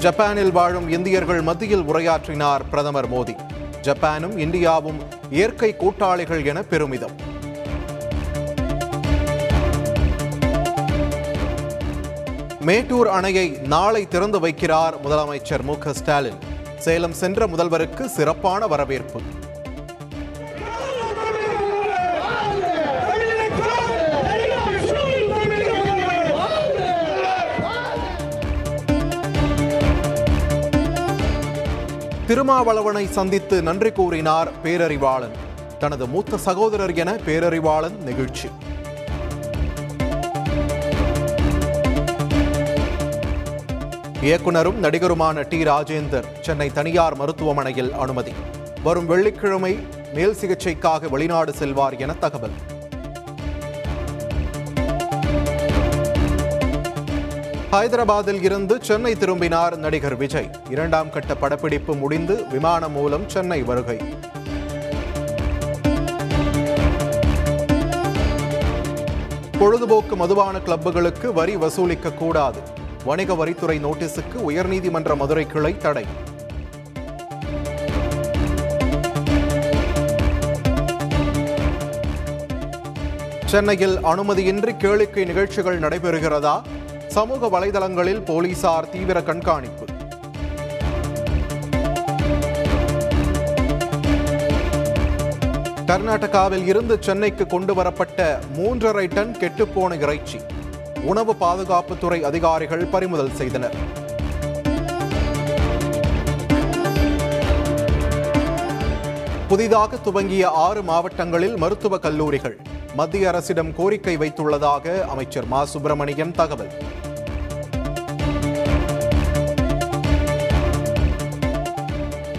ஜப்பானில் வாழும் இந்தியர்கள் மத்தியில் உரையாற்றினார் பிரதமர் மோடி. ஜப்பானும் இந்தியாவும் இயற்கை கூட்டாளிகள் என பெருமிதம். மேட்டூர் அணையை நாளை திறந்து வைக்கிறார் முதலமைச்சர் மு க ஸ்டாலின். சேலம் சென்ற முதல்வருக்கு சிறப்பான வரவேற்பு. திருமாவளவனை சந்தித்து நன்றி கூறினார் பேரறிவாளன். தனது மூத்த சகோதரர் என பேரறிவாளன் நெகிழ்ச்சி. இயக்குனரும் நடிகருமான டி. ராஜேந்தர் சென்னை தனியார் மருத்துவமனையில் அனுமதி. வரும் வெள்ளிக்கிழமை மேல் சிகிச்சைக்காக வெளிநாடு செல்வார் என தகவல். ஹைதராபாத்தில் இருந்து சென்னை திரும்பினார் நடிகர் விஜய். இரண்டாம் கட்ட படப்பிடிப்பு முடிந்து விமானம் மூலம் சென்னை வருகை. பொழுதுபோக்கு மதுபான கிளப்புகளுக்கு வரி வசூலிக்க கூடாது. வணிக வரித்துறை நோட்டீஸுக்கு உயர்நீதிமன்ற மதுரை கிளை தடை. சென்னையில் அனுமதியின்றி கேளிக்கை நிகழ்ச்சிகள் நடைபெறுகிறதா? சமூக வலைதளங்களில் போலீசார் தீவிர கண்காணிப்பு. கர்நாடகாவில் இருந்து சென்னைக்கு கொண்டு வரப்பட்ட மூன்றரை டன் கெட்டுப்போன இறைச்சி உணவு பாதுகாப்புத்துறை அதிகாரிகள் பறிமுதல் செய்தனர். புதிதாக துவங்கிய ஆறு மாவட்டங்களில் மருத்துவக் கல்லூரிகள் மத்திய அரசிடம் கோரிக்கை வைத்துள்ளதாக அமைச்சர் மா. சுப்பிரமணியன் தகவல்.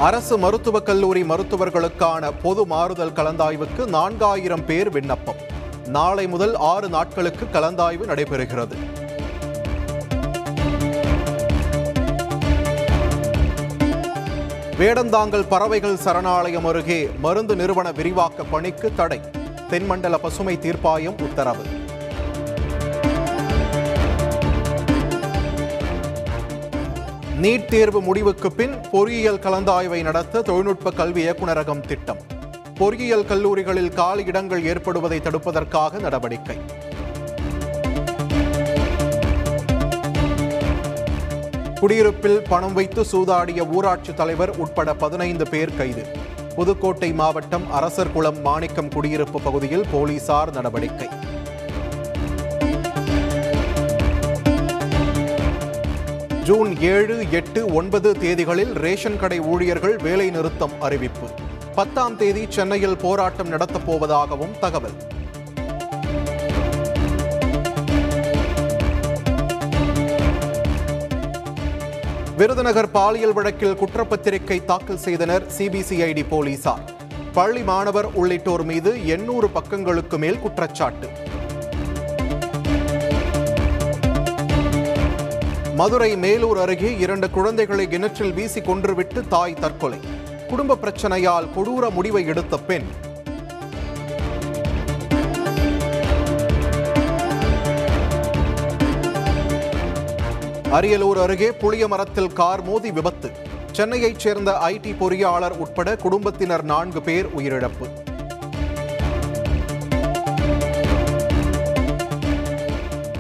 அரசு மருத்துவக் கல்லூரி மருத்துவர்களுக்கான பொது மாறுதல் கலந்தாய்வுக்கு நான்காயிரம் பேர் விண்ணப்பம். நாளை முதல் ஆறு நாட்களுக்கு கலந்தாய்வு நடைபெறுகிறது. வேடந்தாங்கல் பறவைகள் சரணாலயம் அருகே மருந்து நிறுவன விரிவாக்க பணிக்கு தடை. தென்மண்டல பசுமை தீர்ப்பாயம் உத்தரவு. நீட் தேர்வு முடிவுக்கு பின் பொறியியல் கலந்தாய்வை நடத்த தொழில்நுட்ப கல்வி இயக்குநரகம் திட்டம். பொறியியல் கல்லூரிகளில் காலி இடங்கள் ஏற்படுவதை தடுப்பதற்காக நடவடிக்கை. குடியிருப்பில் பணம் வைத்து சூதாடிய ஊராட்சி தலைவர் உட்பட பதினைந்து பேர் கைது. புதுக்கோட்டை மாவட்டம் அரசர்குளம் மாணிக்கம் குடியிருப்பு பகுதியில் போலீசார் நடவடிக்கை. ஜூன் ஏழு எட்டு ஒன்பது தேதிகளில் ரேஷன் கடை ஊழியர்கள் வேலை நிறுத்தம் அறிவிப்பு. பத்தாம் தேதி சென்னையில் போராட்டம் நடத்தப் போவதாகவும் தகவல். விருதுநகர் பாலியல் வழக்கில் குற்றப்பத்திரிகை தாக்கல் செய்தனர் சிபிசிஐடி போலீசார். பள்ளி மாணவர் உள்ளிட்டோர் மீது எண்ணூறு பக்கங்களுக்கு மேல் குற்றச்சாட்டு. மதுரை மேலூர் அருகே இரண்டு குழந்தைகளை கிணற்றில் வீசி கொன்றுவிட்டு தாய் தற்கொலை. குடும்ப பிரச்சனையால் கொடூர முடிவை எடுத்த பெண். அரியலூர் அருகே புளிய மரத்தில் கார் மோதி விபத்து. சென்னையைச் சேர்ந்த ஐடி பொறியாளர் உட்பட குடும்பத்தினர் நான்கு பேர் உயிரிழப்பு.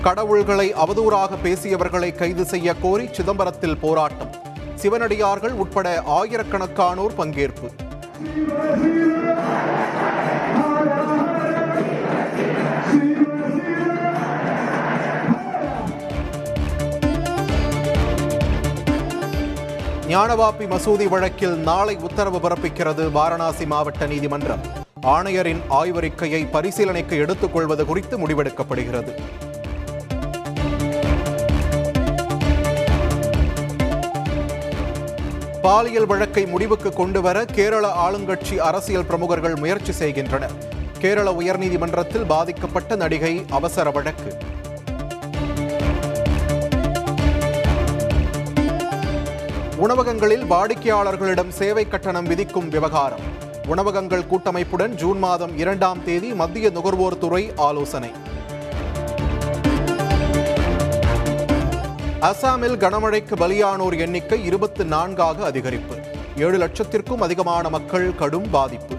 கடவுள்களை அவதூறாக பேசியவர்களை கைது செய்ய கோரி சிதம்பரத்தில் போராட்டம். சிவனடியார்கள் உட்பட ஆயிரக்கணக்கானோர் பங்கேற்பு. ஞானவாப்பி மசூதி வழக்கில் நாளை உத்தரவு பிறப்பிக்கிறது வாரணாசி மாவட்ட நீதிமன்றம். ஆணையரின் ஆய்வறிக்கையை பரிசீலனைக்கு எடுத்துக் கொள்வது குறித்து முடிவெடுக்கப்படுகிறது. பாலியல் வழக்கை முடிவுக்கு கொண்டுவர கேரள ஆளுங்கட்சி அரசியல் பிரமுகர்கள் முயற்சி செய்கின்றனர். கேரள உயர்நீதிமன்றத்தில் பாதிக்கப்பட்ட நடிகை அவசர வழக்கு. உணவகங்களில் வாடிக்கையாளர்களிடம் சேவை கட்டணம் விதிக்கும் விவகாரம். உணவகங்கள் கூட்டமைப்புடன் ஜூன் மாதம் இரண்டாம் தேதி மத்திய நுகர்வோர் துறை ஆலோசனை. அசாமில் கனமழைக்கு பலியானோர் எண்ணிக்கை இருபத்து நான்காக அதிகரிப்பு. ஏழு லட்சத்திற்கும் அதிகமான மக்கள் கடும் பாதிப்பு.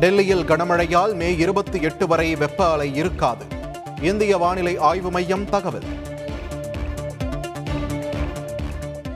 டெல்லியில் கனமழையால் மே இருபத்தி எட்டு வரை வெப்ப அலை இருக்காது. இந்திய வானிலை ஆய்வு மையம் தகவல்.